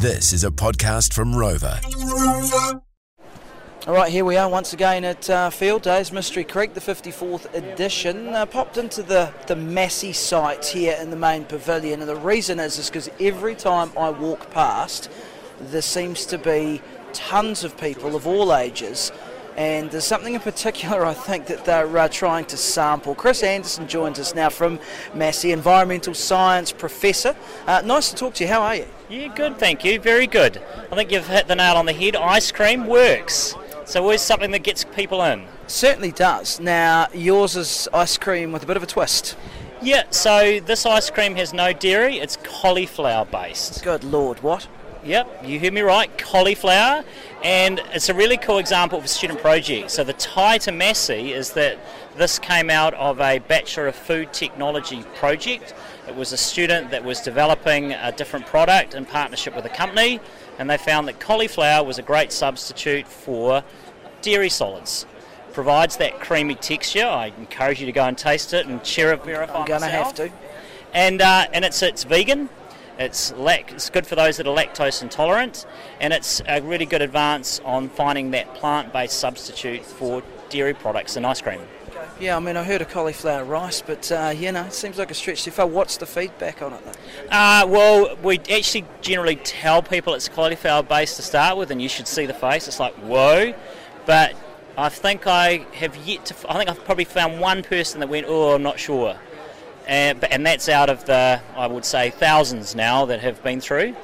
This is a podcast from Rover. All right, here we are once again at uh, Field Days, Mystery Creek, the 54th edition. Uh, popped into the, the Massey site here in the main pavilion, and the reason is is because every time I walk past, there seems to be tons of people of all ages and there's something in particular I think that they're uh, trying to sample. Chris Anderson joins us now from Massey, environmental science professor. Uh, nice to talk to you. How are you? Yeah, good, thank you. Very good. I think you've hit the nail on the head. Ice cream works. So always something that gets people in. Certainly does. Now, yours is ice cream with a bit of a twist. Yeah, so this ice cream has no dairy, it's cauliflower based. Good lord, what? Yep, you hear me right, cauliflower. And it's a really cool example of a student project. So the tie to Massey is that this came out of a Bachelor of Food Technology project. It was a student that was developing a different product in partnership with a company, and they found that cauliflower was a great substitute for dairy solids. Provides that creamy texture. I encourage you to go and taste it and share it, verify I'm going to have to. And, uh, and it's, it's vegan, it's, lac- it's good for those that are lactose intolerant, and it's a really good advance on finding that plant based substitute for dairy products and ice cream. Yeah, I mean, I heard of cauliflower rice, but uh, you know, it seems like a stretch too far. What's the feedback on it? Though? Uh, well, we actually generally tell people it's cauliflower based to start with, and you should see the face. It's like, whoa. But I think I have yet to, I think I've probably found one person that went, oh, I'm not sure and, and that's out of the, I would say, thousands now that have been through.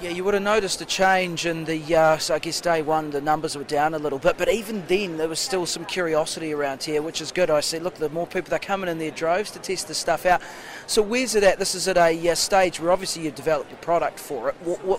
Yeah, you would have noticed a change in the, uh, so I guess day one the numbers were down a little bit, but even then there was still some curiosity around here, which is good. I see, look, the more people are coming in their droves to test the stuff out. So where's it at? This is at a uh, stage where obviously you've developed a product for it.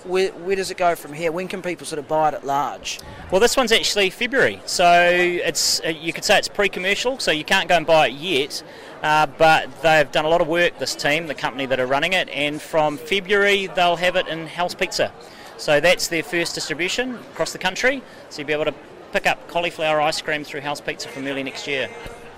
where, where, does it go from here? When can people sort of buy it at large? Well, this one's actually February, so it's uh, you could say it's pre-commercial, so you can't go and buy it yet. Uh, but they've done a lot of work, this team, the company that are running it, and from February they'll have it in House Pizza. So that's their first distribution across the country. So you'll be able to pick up cauliflower ice cream through House Pizza from early next year.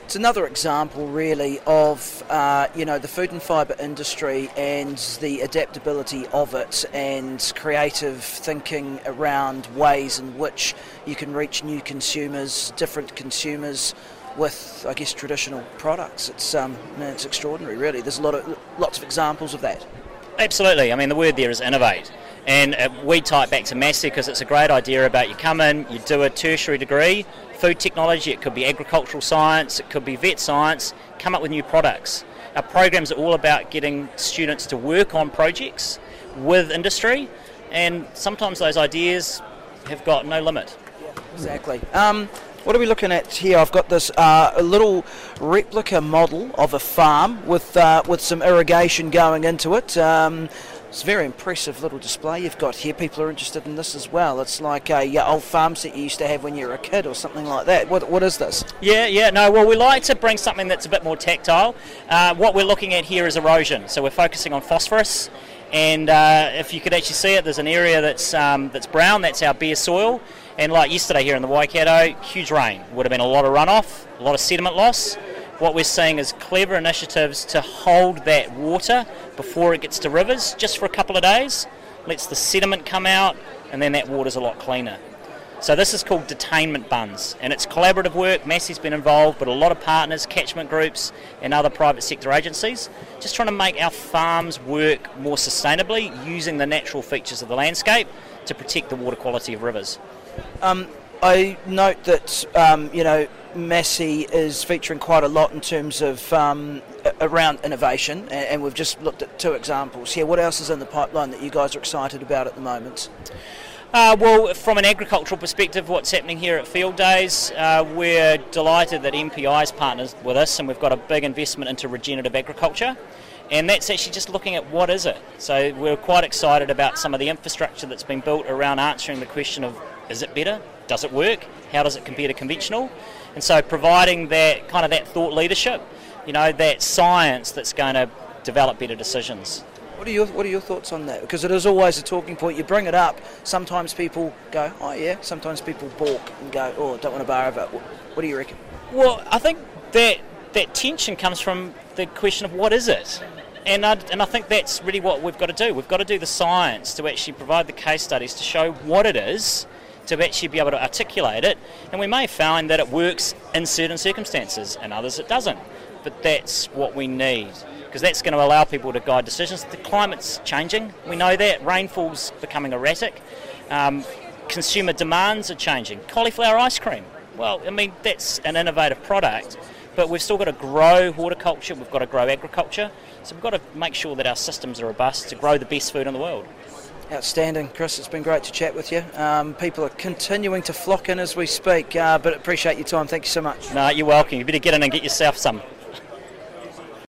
It's another example, really, of uh, you know the food and fibre industry and the adaptability of it, and creative thinking around ways in which you can reach new consumers, different consumers, with, I guess, traditional products. It's um, it's extraordinary, really. There's a lot of lots of examples of that. Absolutely. I mean, the word there is innovate. And uh, we tie it back to Massey because it's a great idea about you come in, you do a tertiary degree, food technology, it could be agricultural science, it could be vet science, come up with new products. Our programs are all about getting students to work on projects with industry, and sometimes those ideas have got no limit. Yeah, exactly. Um, what are we looking at here? I've got this uh, little replica model of a farm with uh, with some irrigation going into it. Um, it's a very impressive little display you've got here. People are interested in this as well. It's like a old farm set you used to have when you were a kid or something like that. What, what is this? Yeah, yeah, no, well, we like to bring something that's a bit more tactile. Uh, what we're looking at here is erosion. So we're focusing on phosphorus. And uh, if you could actually see it, there's an area that's, um, that's brown, that's our bare soil. And like yesterday here in the Waikato, huge rain. Would have been a lot of runoff, a lot of sediment loss. What we're seeing is clever initiatives to hold that water before it gets to rivers just for a couple of days, lets the sediment come out, and then that water's a lot cleaner. So this is called detainment bunds, and it's collaborative work. Massey's been involved, but a lot of partners, catchment groups, and other private sector agencies, just trying to make our farms work more sustainably using the natural features of the landscape to protect the water quality of rivers. Um, I note that um, you know Massey is featuring quite a lot in terms of um, around innovation, and we've just looked at two examples here. What else is in the pipeline that you guys are excited about at the moment? Uh, well, from an agricultural perspective, what's happening here at Field Days, uh, we're delighted that MPI is partners with us, and we've got a big investment into regenerative agriculture and that's actually just looking at what is it. So we're quite excited about some of the infrastructure that's been built around answering the question of is it better? Does it work? How does it compare to conventional? And so providing that kind of that thought leadership, you know, that science that's going to develop better decisions. What are your What are your thoughts on that? Because it is always a talking point. You bring it up. Sometimes people go, "Oh yeah." Sometimes people balk and go, "Oh, don't want to borrow it." What do you reckon? Well, I think that that tension comes from the question of what is it and I, and I think that's really what we've got to do. We've got to do the science to actually provide the case studies to show what it is, to actually be able to articulate it. And we may find that it works in certain circumstances, and others it doesn't. But that's what we need because that's going to allow people to guide decisions. The climate's changing. We know that rainfall's becoming erratic. Um, consumer demands are changing. Cauliflower ice cream. Well, I mean that's an innovative product but we've still got to grow horticulture, we've got to grow agriculture, so we've got to make sure that our systems are robust to grow the best food in the world. Outstanding, Chris. It's been great to chat with you. Um, people are continuing to flock in as we speak, uh, but appreciate your time. Thank you so much. No, you're welcome. You better get in and get yourself some.